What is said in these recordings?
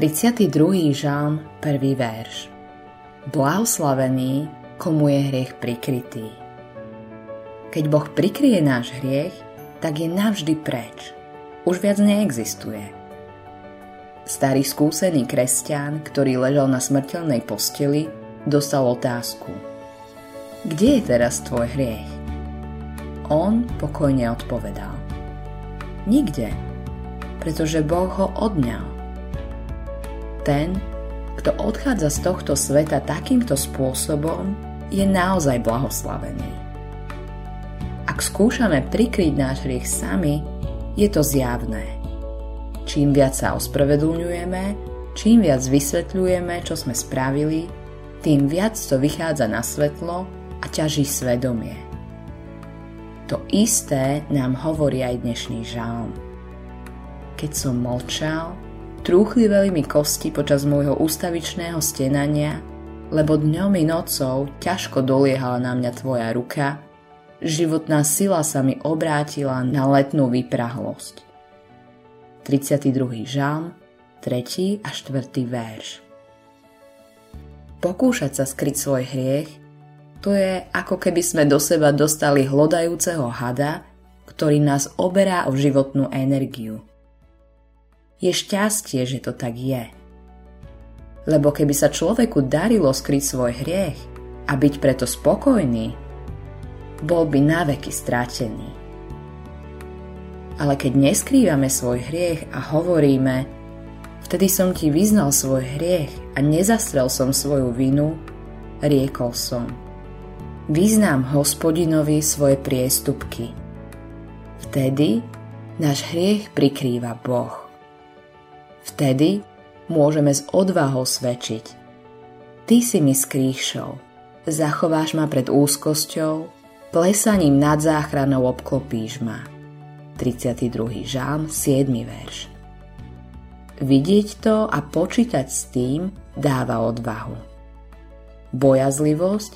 32. žalm, prvý verš. Blahoslavený, komu je hriech prikrytý. Keď Boh prikrie náš hriech, tak je navždy preč. Už viac neexistuje. Starý skúsený kresťan, ktorý ležal na smrteľnej posteli, dostal otázku. Kde je teraz tvoj hriech? On pokojne odpovedal. Nikde, pretože Boh ho odňal ten, kto odchádza z tohto sveta takýmto spôsobom, je naozaj blahoslavený. Ak skúšame prikryť náš hriech sami, je to zjavné. Čím viac sa ospravedlňujeme, čím viac vysvetľujeme, čo sme spravili, tým viac to vychádza na svetlo a ťaží svedomie. To isté nám hovorí aj dnešný žalm. Keď som mlčal, Trúchliveli mi kosti počas môjho ústavičného stenania, lebo dňom i nocou ťažko doliehala na mňa tvoja ruka, životná sila sa mi obrátila na letnú vyprahlosť. 32. žalm, 3. a 4. verš Pokúšať sa skryť svoj hriech, to je ako keby sme do seba dostali hlodajúceho hada, ktorý nás oberá o životnú energiu – je šťastie, že to tak je. Lebo keby sa človeku darilo skryť svoj hriech a byť preto spokojný, bol by naveky stratený. Ale keď neskrývame svoj hriech a hovoríme, vtedy som ti vyznal svoj hriech a nezastrel som svoju vinu, riekol som. Vyznám hospodinovi svoje priestupky. Vtedy náš hriech prikrýva Boh. Vtedy môžeme s odvahou svedčiť. Ty si mi skrýšou, zachováš ma pred úzkosťou, plesaním nad záchranou obklopíš ma. 32. žám, 7. verš. Vidieť to a počítať s tým dáva odvahu. Bojazlivosť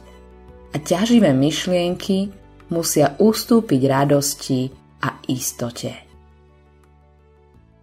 a ťaživé myšlienky musia ustúpiť radosti a istote.